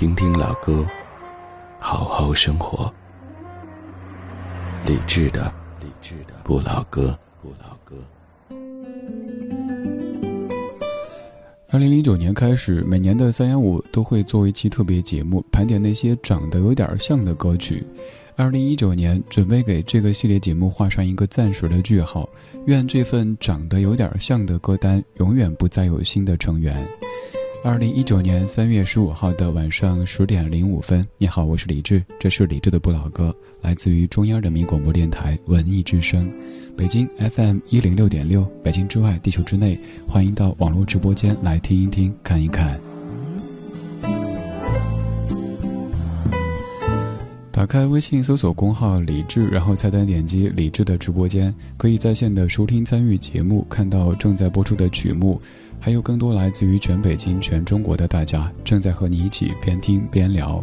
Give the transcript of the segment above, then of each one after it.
听听老歌，好好生活。理智的，理智的不老歌，不老歌。二零零九年开始，每年的三幺五都会做一期特别节目，盘点那些长得有点像的歌曲。二零一九年准备给这个系列节目画上一个暂时的句号，愿这份长得有点像的歌单永远不再有新的成员。二零一九年三月十五号的晚上十点零五分，你好，我是李志，这是李志的不老歌，来自于中央人民广播电台文艺之声。北京 FM 一零六点六，北京之外，地球之内，欢迎到网络直播间来听一听，看一看。打开微信搜索公号“李智”，然后菜单点击“李智”的直播间，可以在线的收听参与节目，看到正在播出的曲目，还有更多来自于全北京、全中国的大家正在和你一起边听边聊。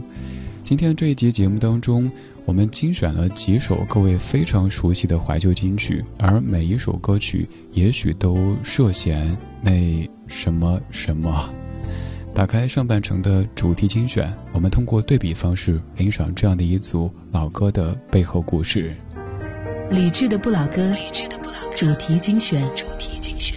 今天这一集节目当中。我们精选了几首各位非常熟悉的怀旧金曲，而每一首歌曲也许都涉嫌那什么什么。打开上半程的主题精选，我们通过对比方式欣赏这样的一组老歌的背后故事。理智的不老歌，主题精选。今天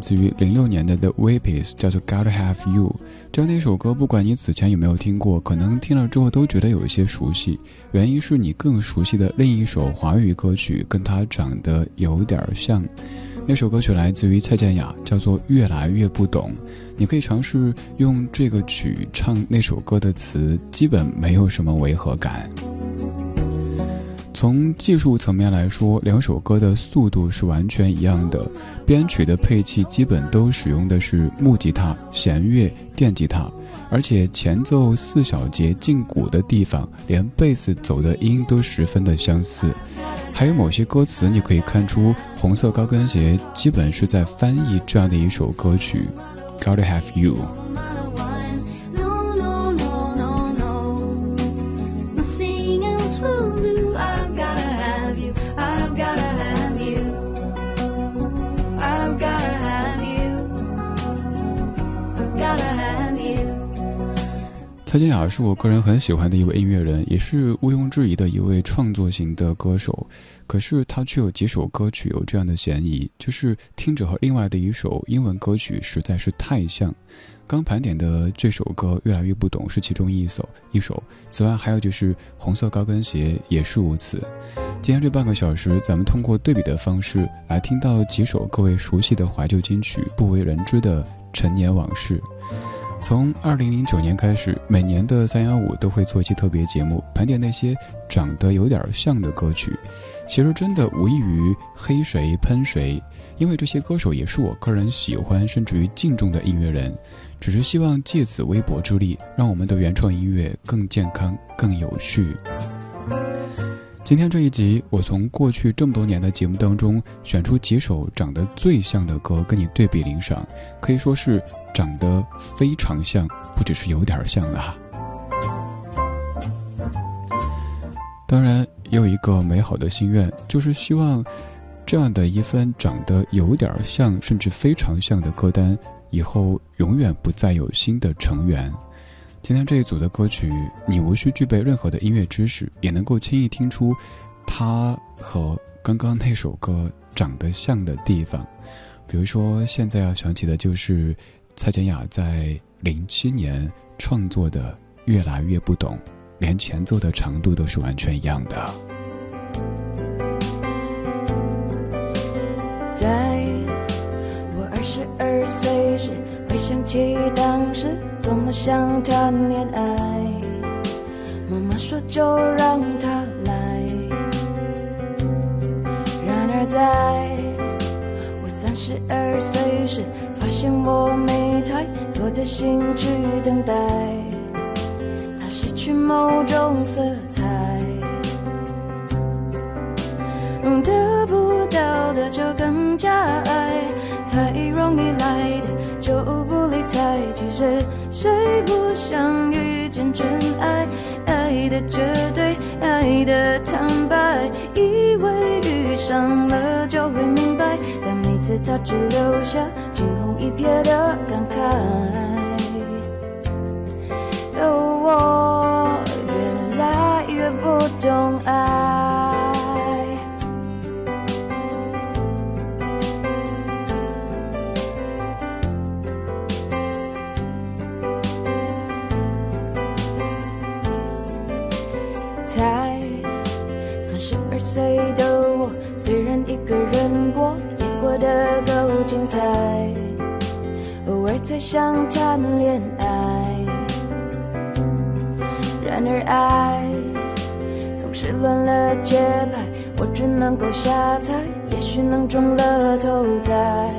自于零六年的 The w e e p e s 叫做 Gotta Have You。这样的一首歌，不管你此前有没有听过，可能听了之后都觉得有一些熟悉。原因是你更熟悉的另一首华语歌曲跟它长得有点像。那首歌曲来自于蔡健雅，叫做越来越不懂。你可以尝试用这个曲唱那首歌的词，基本没有什么违和感。从技术层面来说，两首歌的速度是完全一样的，编曲的配器基本都使用的是木吉他、弦乐、电吉他，而且前奏四小节进鼓的地方，连贝斯走的音都十分的相似。还有某些歌词，你可以看出红色高跟鞋基本是在翻译这样的一首歌曲，Gotta Have You。金雅是我个人很喜欢的一位音乐人，也是毋庸置疑的一位创作型的歌手。可是他却有几首歌曲有这样的嫌疑，就是听着和另外的一首英文歌曲实在是太像。刚盘点的这首歌越来越不懂是其中一首一首，此外还有就是红色高跟鞋也是如此。今天这半个小时，咱们通过对比的方式来听到几首各位熟悉的怀旧金曲，不为人知的陈年往事。从二零零九年开始，每年的三幺五都会做一期特别节目，盘点那些长得有点像的歌曲。其实真的无异于黑谁喷谁，因为这些歌手也是我个人喜欢甚至于敬重的音乐人，只是希望借此微薄之力，让我们的原创音乐更健康、更有序。今天这一集，我从过去这么多年的节目当中选出几首长得最像的歌，跟你对比领赏，可以说是长得非常像，不只是有点像了。当然，也有一个美好的心愿，就是希望这样的一份长得有点像，甚至非常像的歌单，以后永远不再有新的成员。今天这一组的歌曲，你无需具备任何的音乐知识，也能够轻易听出它和刚刚那首歌长得像的地方。比如说，现在要想起的就是蔡健雅在零七年创作的《越来越不懂》，连前奏的长度都是完全一样的。在起当时。多么想谈恋爱，妈妈说就让他来。然而在我三十二岁时，发现我没太多的心去等待，他失去某种色彩，得不到的就更加爱，太容易来的就不理睬，其实。谁不想遇见真爱？爱的绝对，爱的坦白，以为遇上了就会明白，但每次他只留下惊鸿一瞥的感慨。哦，我越来越不懂爱。才三十二岁的我，虽然一个人过也过得够精彩，偶尔才想谈恋爱。然而爱总是乱了节拍，我只能够瞎猜，也许能中了头彩，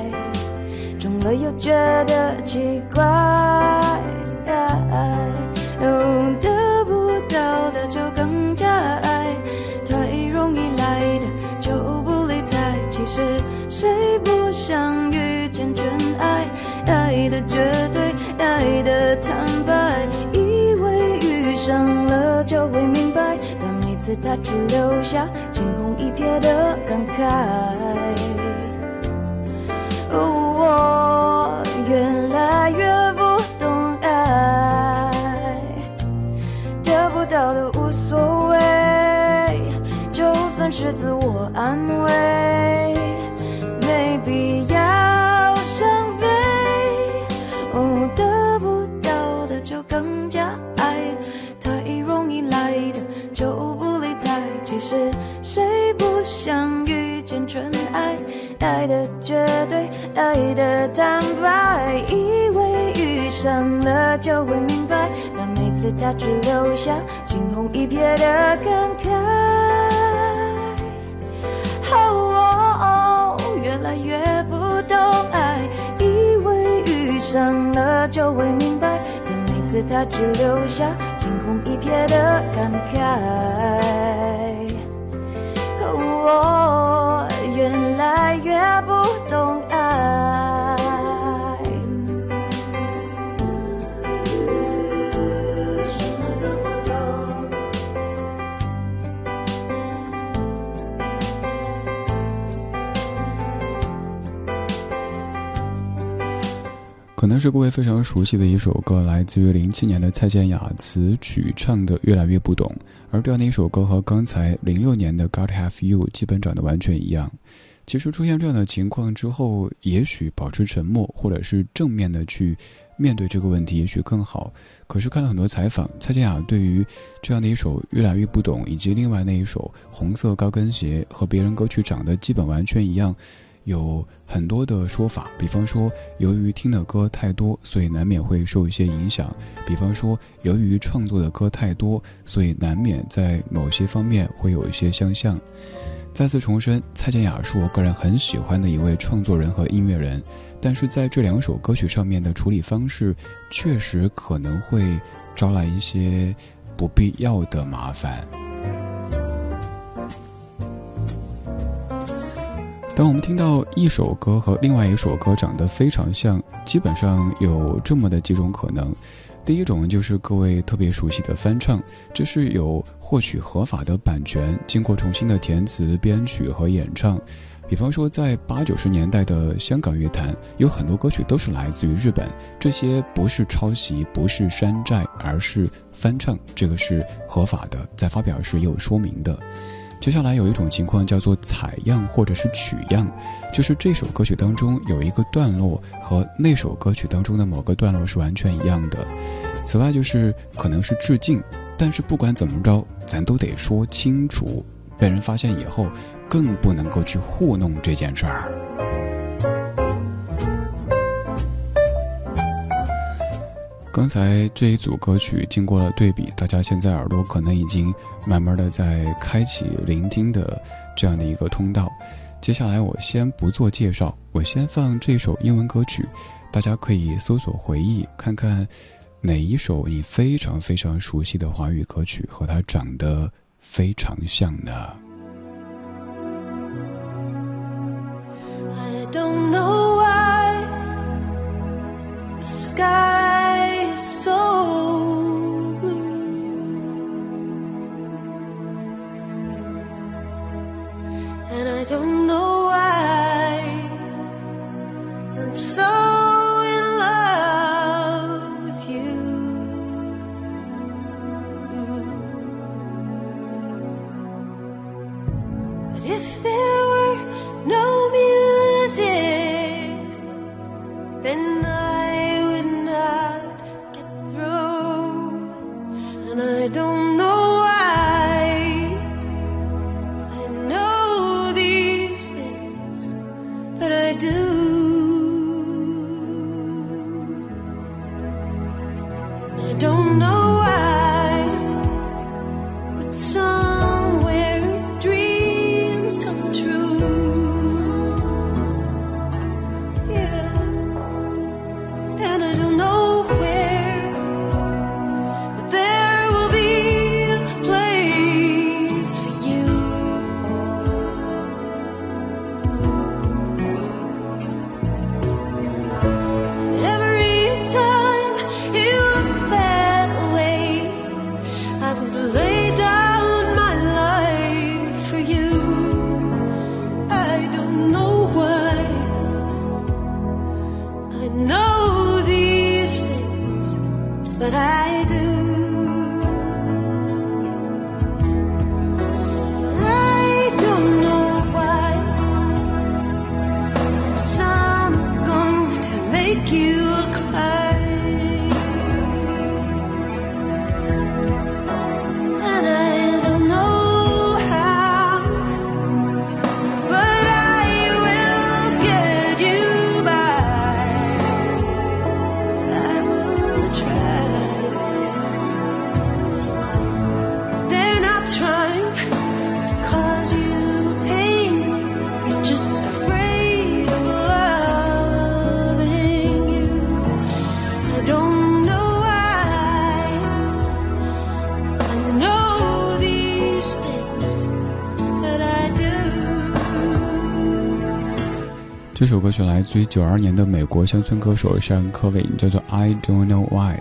中了又觉得奇怪。会明白，但每次他只留下惊鸿一瞥的感慨。爱？的绝对，爱的坦白，以为遇上了就会明白，但每次他只留下惊鸿一瞥的感慨。哦越来越不懂爱，以为遇上了就会明白，但每次他只留下惊鸿一瞥的感慨。我越来越不懂爱。可能是各位非常熟悉的一首歌，来自于零七年的蔡健雅词曲唱的《越来越不懂》，而这样的一首歌和刚才零六年的《God Have You》基本长得完全一样。其实出现这样的情况之后，也许保持沉默，或者是正面的去面对这个问题，也许更好。可是看了很多采访，蔡健雅对于这样的一首《越来越不懂》，以及另外那一首《红色高跟鞋》，和别人歌曲长得基本完全一样，有很多的说法。比方说，由于听的歌太多，所以难免会受一些影响；比方说，由于创作的歌太多，所以难免在某些方面会有一些相像。再次重申，蔡健雅是我个人很喜欢的一位创作人和音乐人，但是在这两首歌曲上面的处理方式，确实可能会招来一些不必要的麻烦。当我们听到一首歌和另外一首歌长得非常像，基本上有这么的几种可能。第一种就是各位特别熟悉的翻唱，这是有获取合法的版权，经过重新的填词、编曲和演唱。比方说，在八九十年代的香港乐坛，有很多歌曲都是来自于日本，这些不是抄袭，不是山寨，而是翻唱，这个是合法的，在发表时也有说明的。接下来有一种情况叫做采样或者是取样，就是这首歌曲当中有一个段落和那首歌曲当中的某个段落是完全一样的。此外就是可能是致敬，但是不管怎么着，咱都得说清楚，被人发现以后更不能够去糊弄这件事儿。刚才这一组歌曲经过了对比，大家现在耳朵可能已经慢慢的在开启聆听的这样的一个通道。接下来我先不做介绍，我先放这首英文歌曲，大家可以搜索回忆，看看哪一首你非常非常熟悉的华语歌曲和它长得非常像呢？So blue, and I don't know why I'm so 这首歌曲来自于九二年的美国乡村歌手山科伟，叫做《I Don't Know Why》。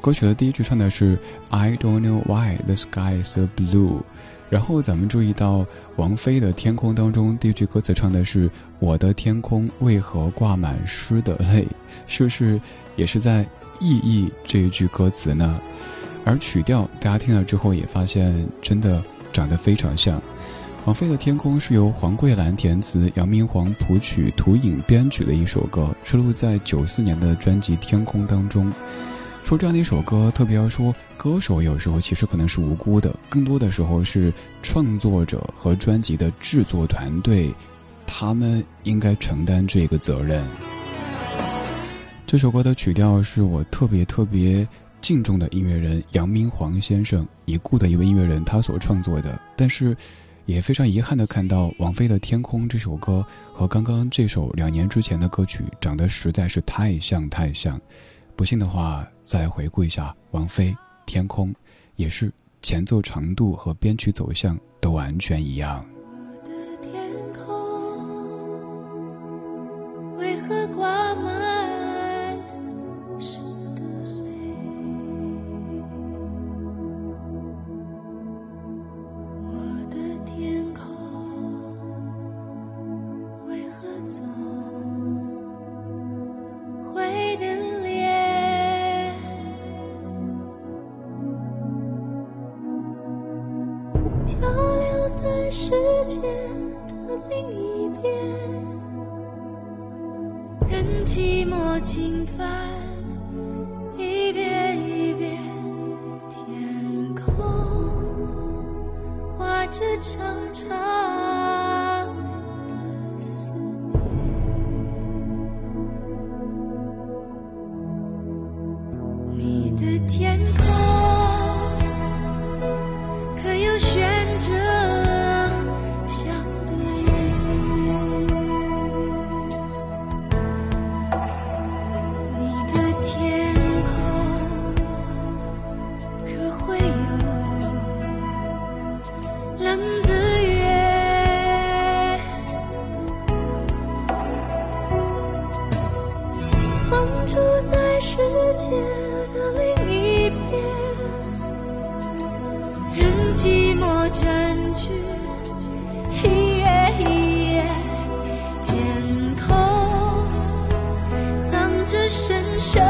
歌曲的第一句唱的是 “I don't know why the sky is blue”，然后咱们注意到王菲的《天空》当中第一句歌词唱的是“我的天空为何挂满湿的泪”，是不是也是在意译这一句歌词呢？而曲调大家听了之后也发现真的长得非常像。王菲的《天空》是由黄桂兰填词，杨明煌谱曲，涂影编曲的一首歌，收录在九四年的专辑《天空》当中。说这样的一首歌，特别要说，歌手有时候其实可能是无辜的，更多的时候是创作者和专辑的制作团队，他们应该承担这个责任。这首歌的曲调是我特别特别敬重的音乐人杨明煌先生已故的一位音乐人他所创作的，但是也非常遗憾的看到王菲的《天空》这首歌和刚刚这首两年之前的歌曲长得实在是太像太像。不信的话，再来回顾一下王菲《天空》，也是前奏长度和编曲走向都完全一样。界的另一边。任寂寞占据一夜一夜，天空藏着深深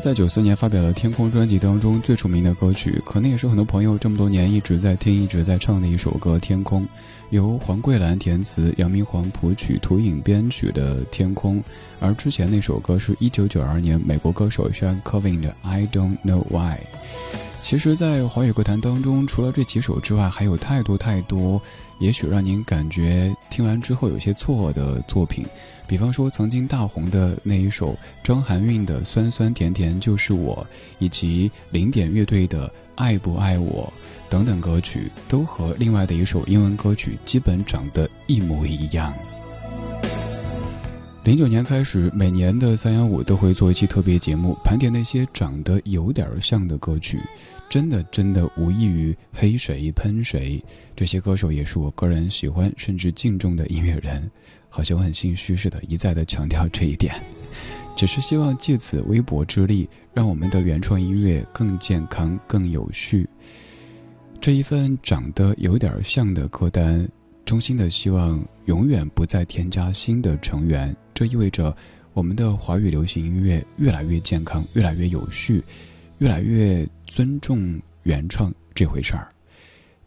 在九四年发表的《天空》专辑当中最出名的歌曲，可能也是很多朋友这么多年一直在听、一直在唱的一首歌《天空》，由黄桂兰填词、杨明煌谱曲、涂影编曲的《天空》。而之前那首歌是一九九二年美国歌手 Sean Covin 的《I Don't Know Why》。其实，在华语歌坛当中，除了这几首之外，还有太多太多，也许让您感觉听完之后有些错愕的作品。比方说，曾经大红的那一首张含韵的《酸酸甜甜就是我》，以及零点乐队的《爱不爱我》等等歌曲，都和另外的一首英文歌曲基本长得一模一样。零九年开始，每年的三幺五都会做一期特别节目，盘点那些长得有点像的歌曲。真的真的无异于黑谁喷谁。这些歌手也是我个人喜欢甚至敬重的音乐人，好像我很心虚似的，一再的强调这一点。只是希望借此微薄之力，让我们的原创音乐更健康、更有序。这一份长得有点像的歌单，衷心的希望永远不再添加新的成员。这意味着我们的华语流行音乐越来越健康，越来越有序，越来越尊重原创这回事儿。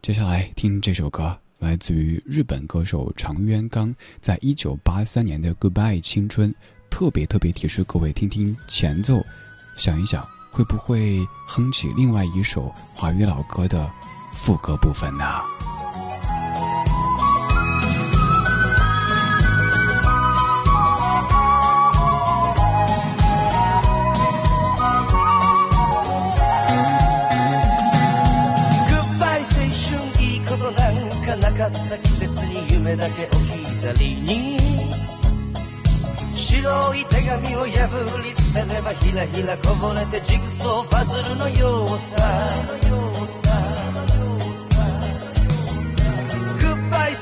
接下来听这首歌，来自于日本歌手长渊刚，在一九八三年的《Goodbye 青春》，特别特别提示各位听听前奏，想一想会不会哼起另外一首华语老歌的副歌部分呢？置き去りに。白い手紙を破り捨てればひらひらこぼれてジグソーパズルのようさ。グッバイ青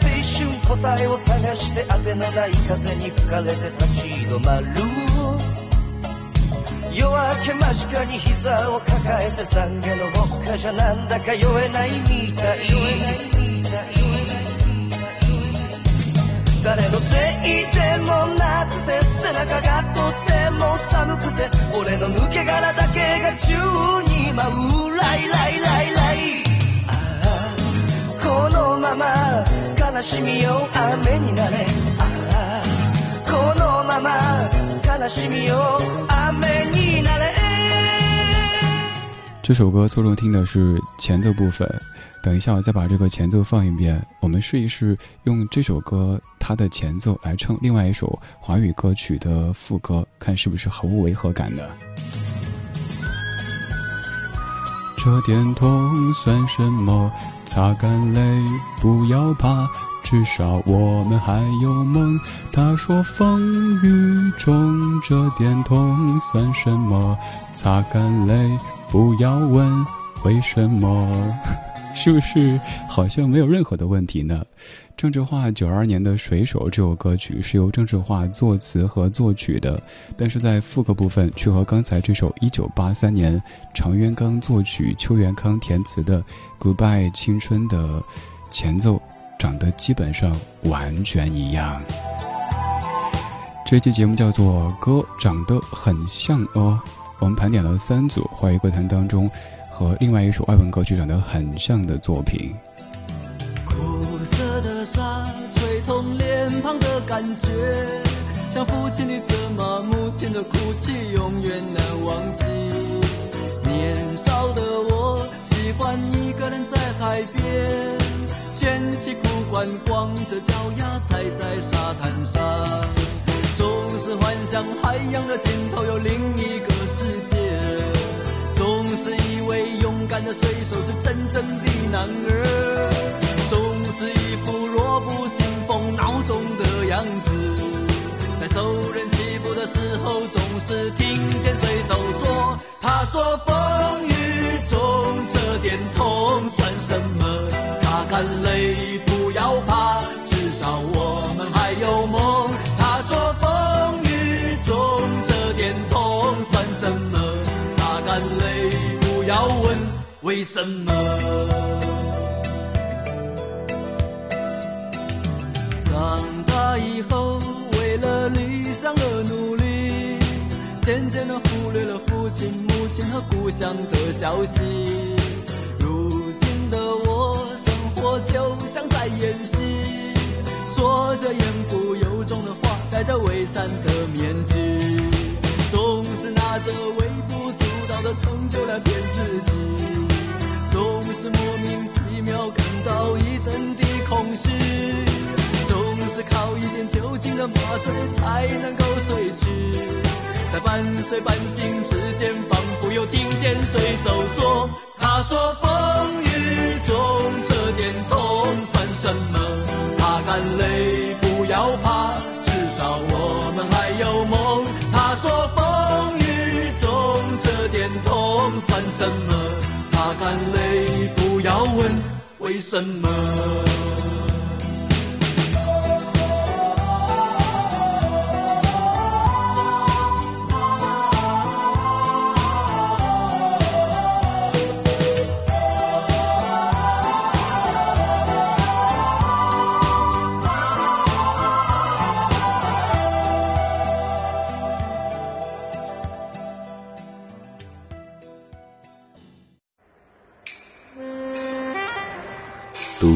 春答えを探して当てのない風に吹かれて立ち止まる。夜明け間近に膝を抱えて懺悔の僕かじゃなんだか酔えないみたい。誰のせいでもなくて背中がとても寒くて俺の抜け殻だけが宙に舞うライライライライああこのまま悲しみよ雨になれああこのまま悲しみよ雨になれ这首歌侧重听的是前奏部分。等一下，我再把这个前奏放一遍。我们试一试用这首歌它的前奏来唱另外一首华语歌曲的副歌，看是不是毫无违和感的。这点痛算什么？擦干泪，不要怕，至少我们还有梦。他说风雨中这点痛算什么？擦干泪，不要问为什么。是不是好像没有任何的问题呢？郑智化九二年的《水手》这首歌曲是由郑智化作词和作曲的，但是在副歌部分却和刚才这首一九八三年常渊刚作曲、邱元康填词的《Goodbye 青春》的前奏长得基本上完全一样。这期节目叫做《歌长得很像哦》，我们盘点了三组华语歌坛当中。和另外一首外文歌曲长得很像的作品。苦涩的沙吹痛脸庞的感觉，像父亲的责骂，母亲的哭泣，永远难忘记。年少的我喜欢一个人在海边，卷起裤管，光着脚丫踩在沙滩上，总是幻想海洋的尽头有另一个世界。水手是真正的男儿，总是一副弱不禁风孬种的样子。在受人欺负的时候，总是听见水手说：“他说风雨中这点痛算什么？擦干泪，为什么？长大以后，为了理想而努力，渐渐的忽略了父亲、母亲和故乡的消息。如今的我，生活就像在演戏，说着言不由衷的话，戴着伪善的面具，是拿着微不足道。的成就来骗自己，总是莫名其妙感到一阵的空虚，总是靠一点酒精的麻醉才能够睡去，在半睡半醒之间，仿佛又听见水手说：“他说风雨中这点痛算什么？擦干泪，不要怕，算什么？擦干泪，不要问为什么。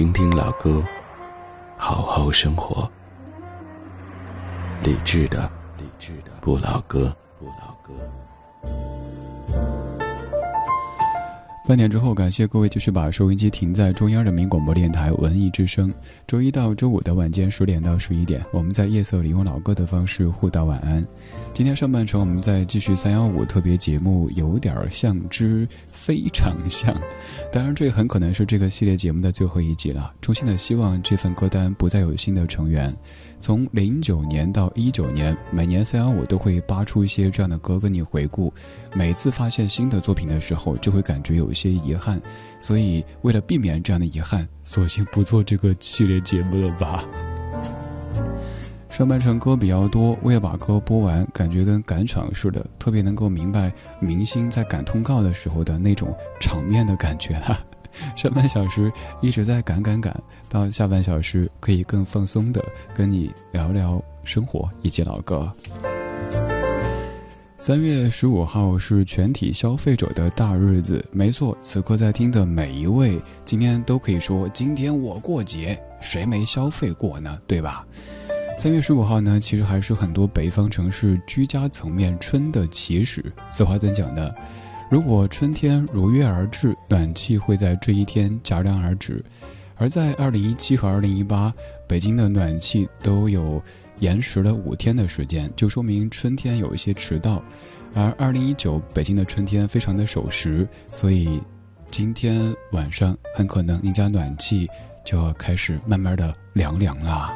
听听老歌。好好生活，理智的，理智的不老歌，不老歌。半点之后，感谢各位继续把收音机停在中央人民广播电台文艺之声。周一到周五的晚间十点到十一点，我们在夜色里用老歌的方式互道晚安。今天上半程，我们在继续三幺五特别节目，有点像之非常像。当然，这很可能是这个系列节目的最后一集了。衷心的希望这份歌单不再有新的成员。从零九年到一九年，每年三幺五都会扒出一些这样的歌跟你回顾。每次发现新的作品的时候，就会感觉有一些遗憾。所以，为了避免这样的遗憾，索性不做这个系列节目了吧。上半场歌比较多，我也把歌播完，感觉跟赶场似的，特别能够明白明星在赶通告的时候的那种场面的感觉哈。上半小时一直在赶赶赶，到下半小时可以更放松的跟你聊聊生活以及老歌。三月十五号是全体消费者的大日子，没错，此刻在听的每一位，今天都可以说今天我过节，谁没消费过呢？对吧？三月十五号呢，其实还是很多北方城市居家层面春的起始。此话怎讲呢？如果春天如约而至，暖气会在这一天戛然而止。而在二零一七和二零一八，北京的暖气都有延迟了五天的时间，就说明春天有一些迟到。而二零一九，北京的春天非常的守时，所以今天晚上很可能您家暖气就要开始慢慢的凉凉了。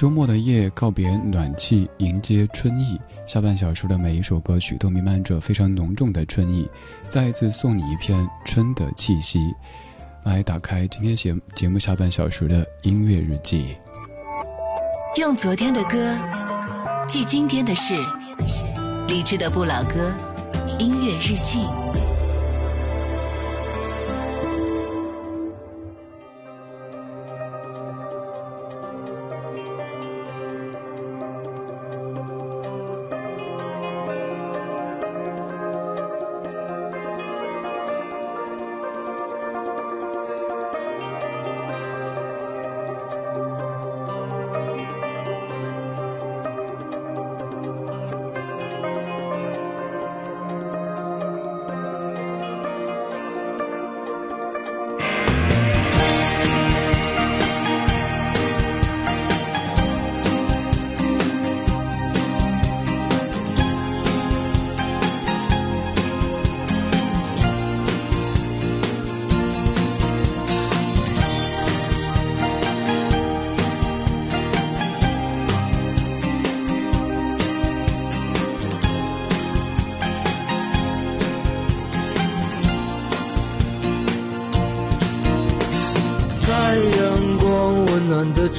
周末的夜，告别暖气，迎接春意。下半小时的每一首歌曲都弥漫着非常浓重的春意，再一次送你一片春的气息。来，打开今天节节目下半小时的音乐日记。用昨天的歌记今天的事，理智的不老歌，音乐日记。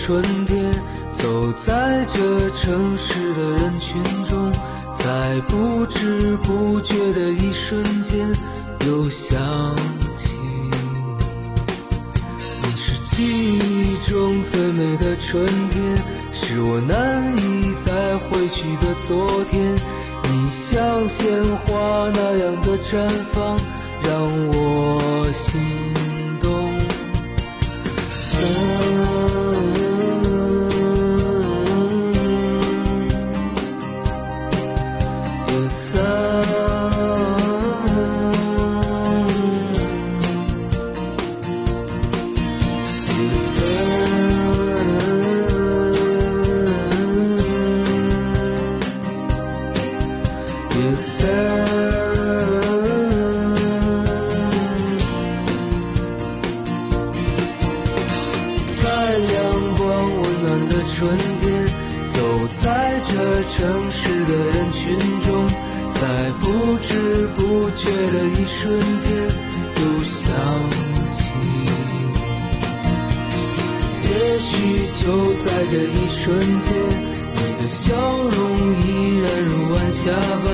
春城市的人群中，在不知不觉的一瞬间，又想起你。也许就在这一瞬间，你的笑容依然如晚霞般，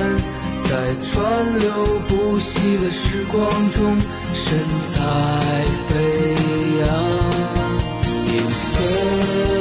在川流不息的时光中，神采飞扬，一分。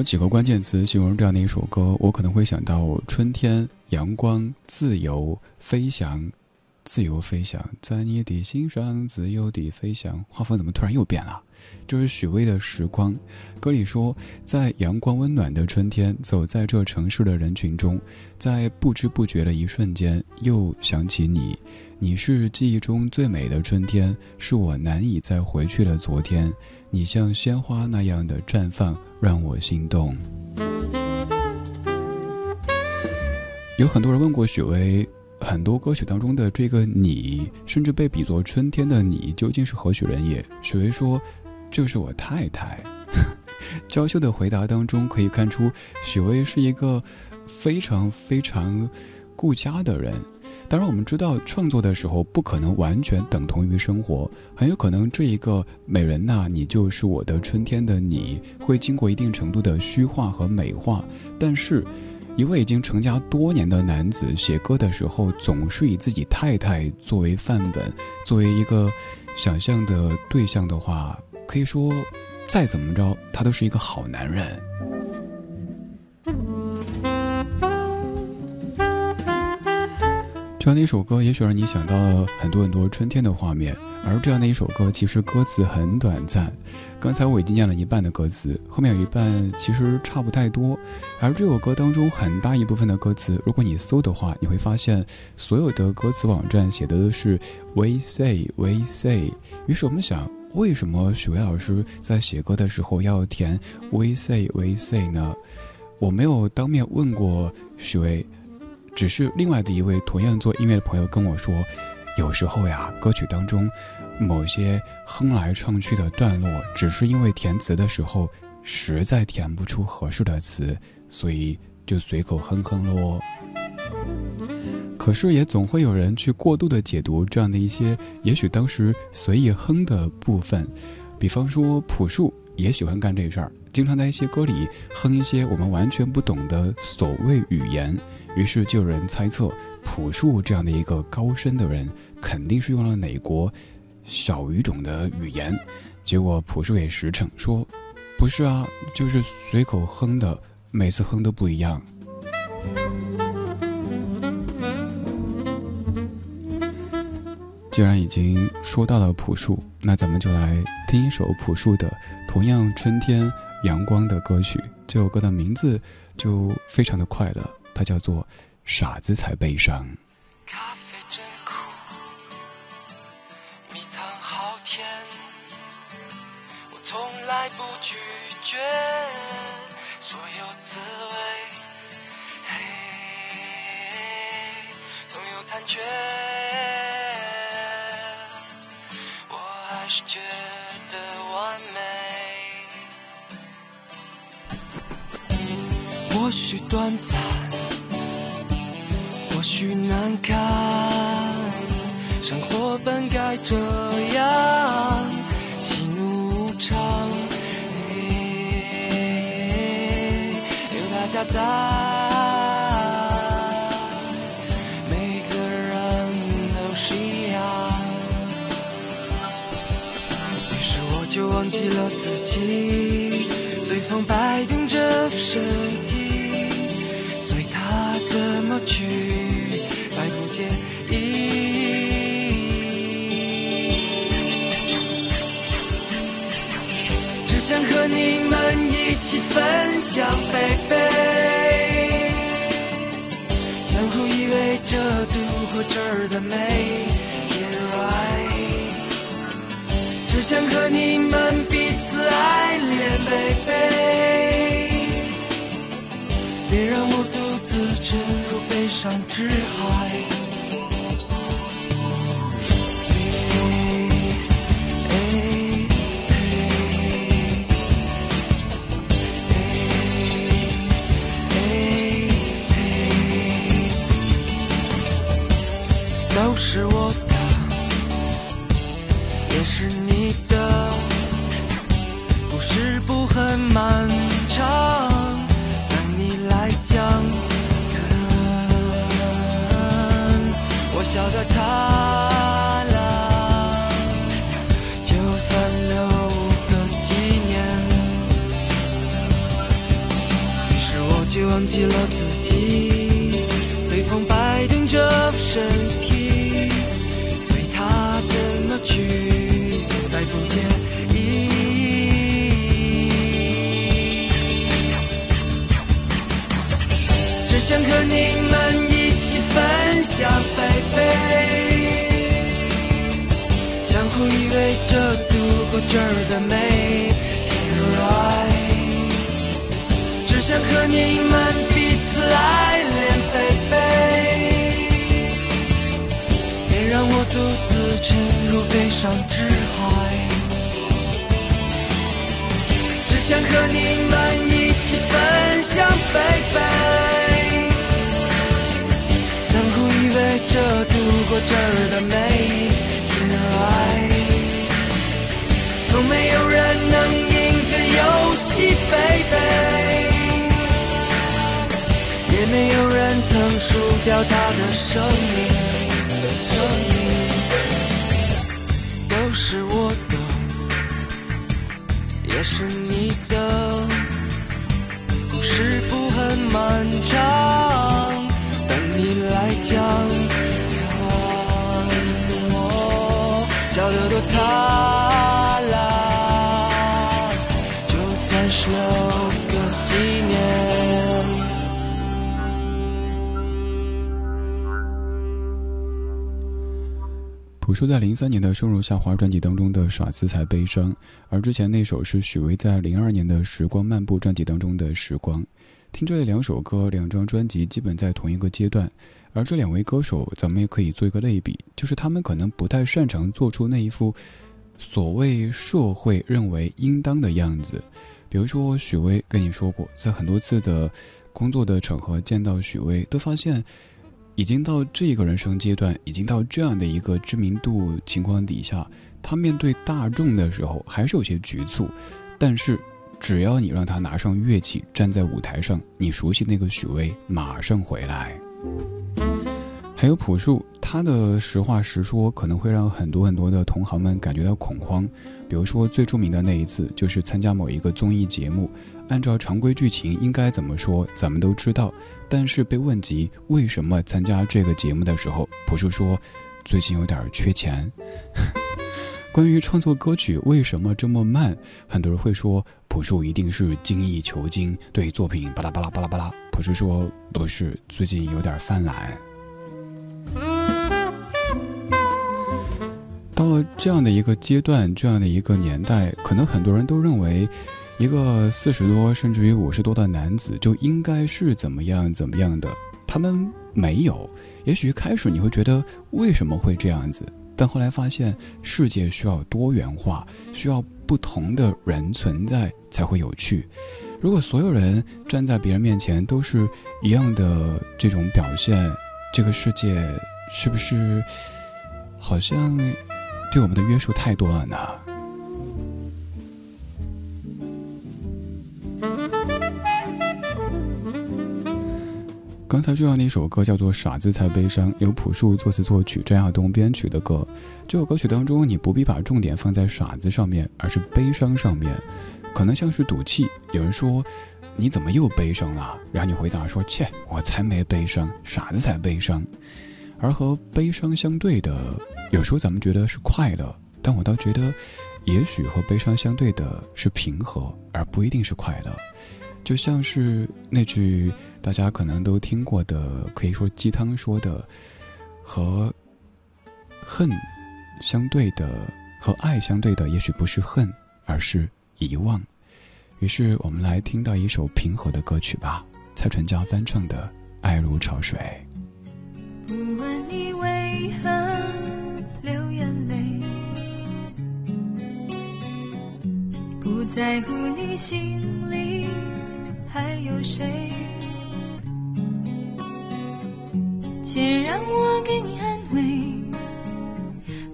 找几个关键词形容这样的一首歌，我可能会想到春天、阳光、自由、飞翔。自由飞翔在你的心上，自由地飞翔。画风怎么突然又变了？这是许巍的《时光》，歌里说，在阳光温暖的春天，走在这城市的人群中，在不知不觉的一瞬间，又想起你。你是记忆中最美的春天，是我难以再回去的昨天。你像鲜花那样的绽放，让我心动。有很多人问过许巍。很多歌曲当中的这个你，甚至被比作春天的你，究竟是何许人也？许巍说：“就是我太太。”娇羞的回答当中可以看出，许巍是一个非常非常顾家的人。当然，我们知道创作的时候不可能完全等同于生活，很有可能这一个美人呐，你就是我的春天的你，会经过一定程度的虚化和美化，但是。一位已经成家多年的男子写歌的时候，总是以自己太太作为范本，作为一个想象的对象的话，可以说，再怎么着，他都是一个好男人。这样的一首歌，也许让你想到了很多很多春天的画面。而这样的一首歌，其实歌词很短暂。刚才我已经念了一半的歌词，后面有一半其实差不太多。而这首歌当中很大一部分的歌词，如果你搜的话，你会发现所有的歌词网站写的都是 “we say we say”。于是我们想，为什么许巍老师在写歌的时候要填 “we say we say” 呢？我没有当面问过许巍。只是另外的一位同样做音乐的朋友跟我说，有时候呀，歌曲当中某些哼来唱去的段落，只是因为填词的时候实在填不出合适的词，所以就随口哼哼喽。可是也总会有人去过度的解读这样的一些，也许当时随意哼的部分，比方说朴树。也喜欢干这事儿，经常在一些歌里哼一些我们完全不懂的所谓语言。于是就有人猜测，朴树这样的一个高深的人，肯定是用了哪国小语种的语言。结果朴树也实诚说：“不是啊，就是随口哼的，每次哼都不一样。”既然已经说到了朴树，那咱们就来听一首朴树的同样春天阳光的歌曲。这首歌的名字就非常的快乐，它叫做《傻子才悲伤》。咖啡真苦，蜜糖好甜，我从来不拒绝所有滋味，总有残缺。或许短暂，或许难堪，生活本该这样，喜怒无常，有大家在。每个人都是一样。于是我就忘记了自己，随风摆动着身体，怎么去，再不介意。只想和你们一起分享，baby，相互依偎着度过这儿的每天。只想和你们彼此爱恋，baby，别让我自沉入悲伤之海。都是我。笑得灿烂，就算留个纪念。于是我就忘记了自己，这儿的美天，right，只想和你们彼此爱恋，baby，别让我独自沉入悲伤之海。只想和你们一起分享，baby，相互依偎着度过这儿的每一游戏，baby，也没有人曾输掉他的生命，生命都是我的。也是你的故事不很漫长，等你来讲，看我笑得多灿就算是留个纪念。朴树在零三年的《生如夏花》专辑当中的《耍姿才悲伤》，而之前那首是许巍在零二年的《时光漫步》专辑当中的《时光》。听这两首歌，两张专辑基本在同一个阶段，而这两位歌手，咱们也可以做一个类比，就是他们可能不太擅长做出那一副所谓社会认为应当的样子。比如说，许巍跟你说过，在很多次的工作的场合见到许巍，都发现。已经到这个人生阶段，已经到这样的一个知名度情况底下，他面对大众的时候还是有些局促，但是只要你让他拿上乐器，站在舞台上，你熟悉那个许巍马上回来。还有朴树，他的实话实说可能会让很多很多的同行们感觉到恐慌。比如说最著名的那一次，就是参加某一个综艺节目，按照常规剧情应该怎么说，咱们都知道。但是被问及为什么参加这个节目的时候，朴树说：“最近有点缺钱。”关于创作歌曲为什么这么慢，很多人会说朴树一定是精益求精，对作品巴拉巴拉巴拉巴拉。朴树说：“不是，最近有点犯懒。”了这样的一个阶段，这样的一个年代，可能很多人都认为，一个四十多甚至于五十多的男子就应该是怎么样怎么样的。他们没有。也许一开始你会觉得为什么会这样子，但后来发现世界需要多元化，需要不同的人存在才会有趣。如果所有人站在别人面前都是一样的这种表现，这个世界是不是好像？对我们的约束太多了呢。刚才这样的一首歌叫做《傻子才悲伤》，由朴树作词作曲，张亚东编曲的歌。这首歌曲当中，你不必把重点放在傻子上面，而是悲伤上面，可能像是赌气。有人说：“你怎么又悲伤了？”然后你回答说：“切，我才没悲伤，傻子才悲伤。”而和悲伤相对的。有时候咱们觉得是快乐，但我倒觉得，也许和悲伤相对的是平和，而不一定是快乐。就像是那句大家可能都听过的，可以说鸡汤说的，和恨相对的，和爱相对的，也许不是恨，而是遗忘。于是我们来听到一首平和的歌曲吧，蔡淳佳翻唱的《爱如潮水》。不问你为何。流眼泪，不在乎你心里还有谁，且让我给你安慰。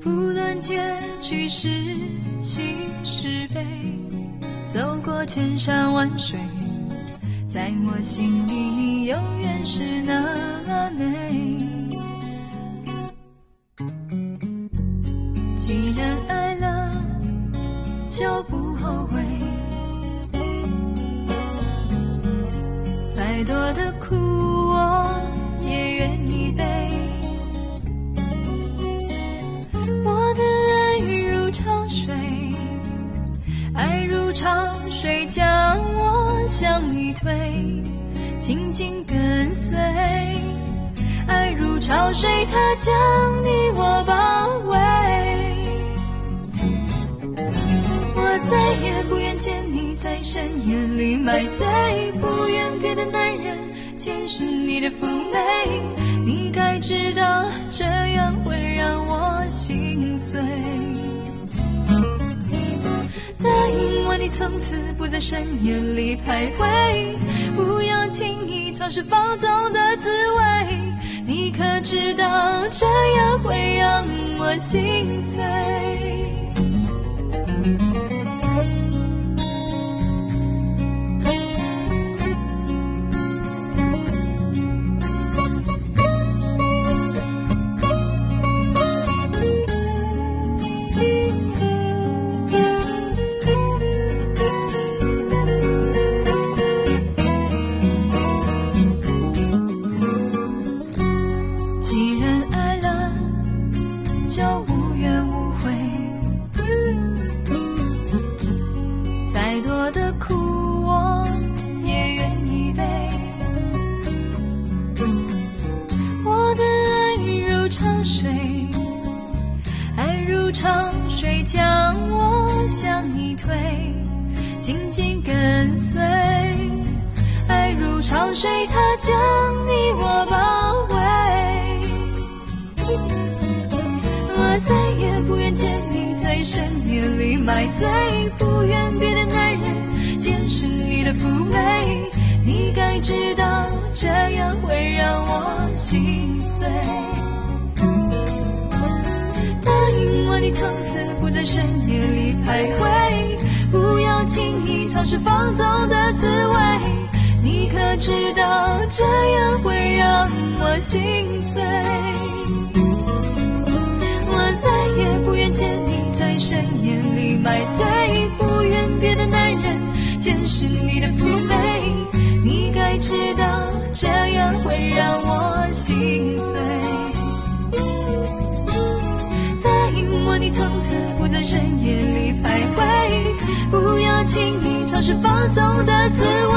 不论结局是喜是悲，走过千山万水，在我心里你永远是那么美。紧紧跟随。爱如潮水，它将你我包围。我再也不愿见你在深夜里买醉，不愿别的男人见识你的妩媚。你该知道这样会让我心碎。答应我，你从此不在深夜里徘徊，不要轻易尝试放纵的滋味。你可知道这样会让我心碎？轻易尝试放纵的滋味。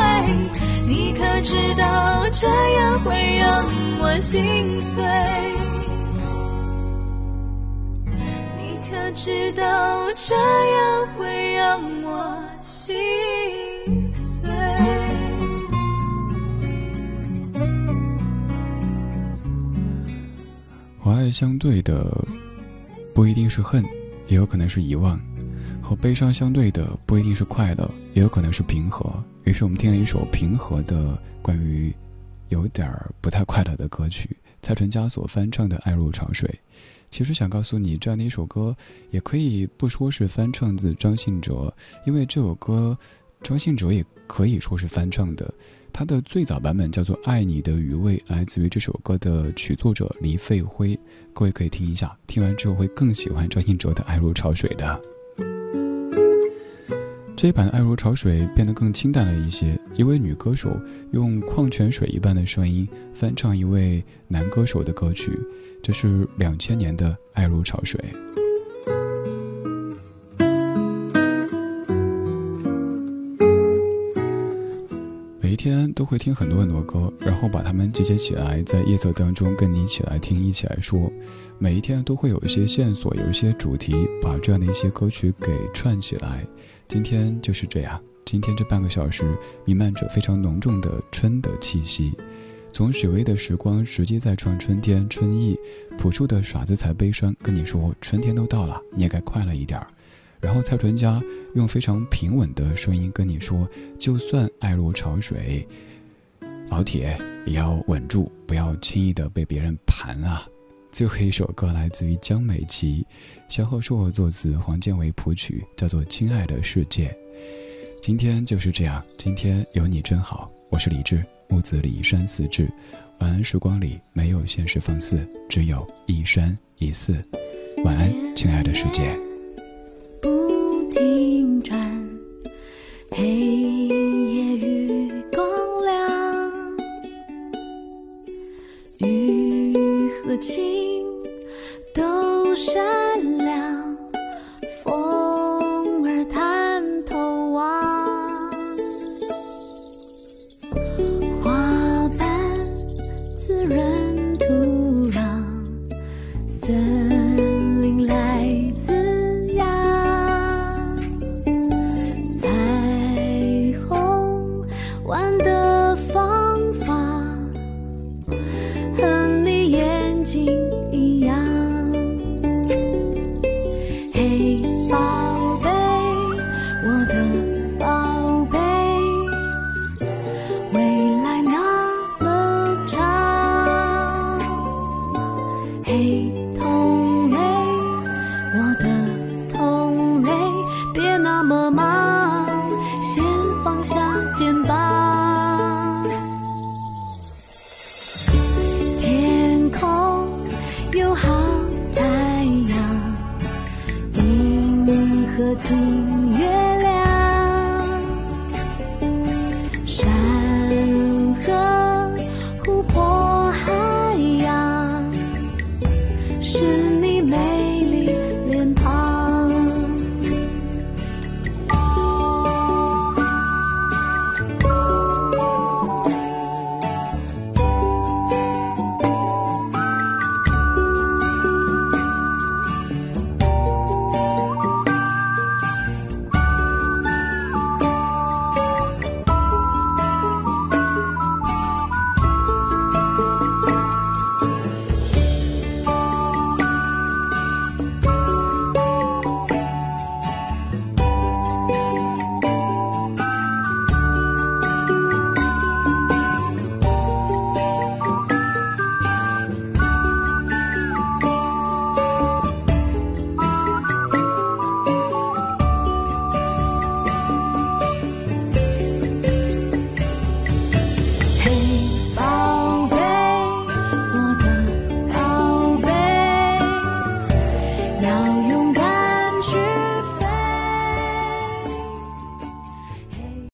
你可知道这样会让我心碎？你可知道这样会让我心碎？和爱相对的。不一定是恨，也有可能是遗忘；和悲伤相对的，不一定是快乐，也有可能是平和。于是我们听了一首平和的关于有点儿不太快乐的歌曲，蔡淳佳所翻唱的《爱如潮水》。其实想告诉你，这样的一首歌也可以不说是翻唱自张信哲，因为这首歌张信哲也可以说是翻唱的。它的最早版本叫做《爱你的余味》，来自于这首歌的曲作者黎费辉。各位可以听一下，听完之后会更喜欢张信哲的《爱如潮水》的。这一版《爱如潮水》变得更清淡了一些，一位女歌手用矿泉水一般的声音翻唱一位男歌手的歌曲，这是两千年的《爱如潮水》。每一天都会听很多很多歌，然后把它们集结起来，在夜色当中跟你一起来听，一起来说。每一天都会有一些线索，有一些主题，把这样的一些歌曲给串起来。今天就是这样，今天这半个小时弥漫着非常浓重的春的气息。从许巍的时光实际在唱春天春意，朴树的傻子才悲伤，跟你说春天都到了，你也该快乐一点儿。然后蔡淳佳用非常平稳的声音跟你说：“就算爱如潮水，老铁也要稳住，不要轻易的被别人盘啊。”最后一首歌来自于江美琪，萧贺硕作词，黄建为谱曲，叫做《亲爱的世界》。今天就是这样，今天有你真好。我是李志，木子李山四志。晚安，时光里没有现实放肆，只有一山一寺。晚安，亲爱的世界。不停转黑夜与光亮，雨和晴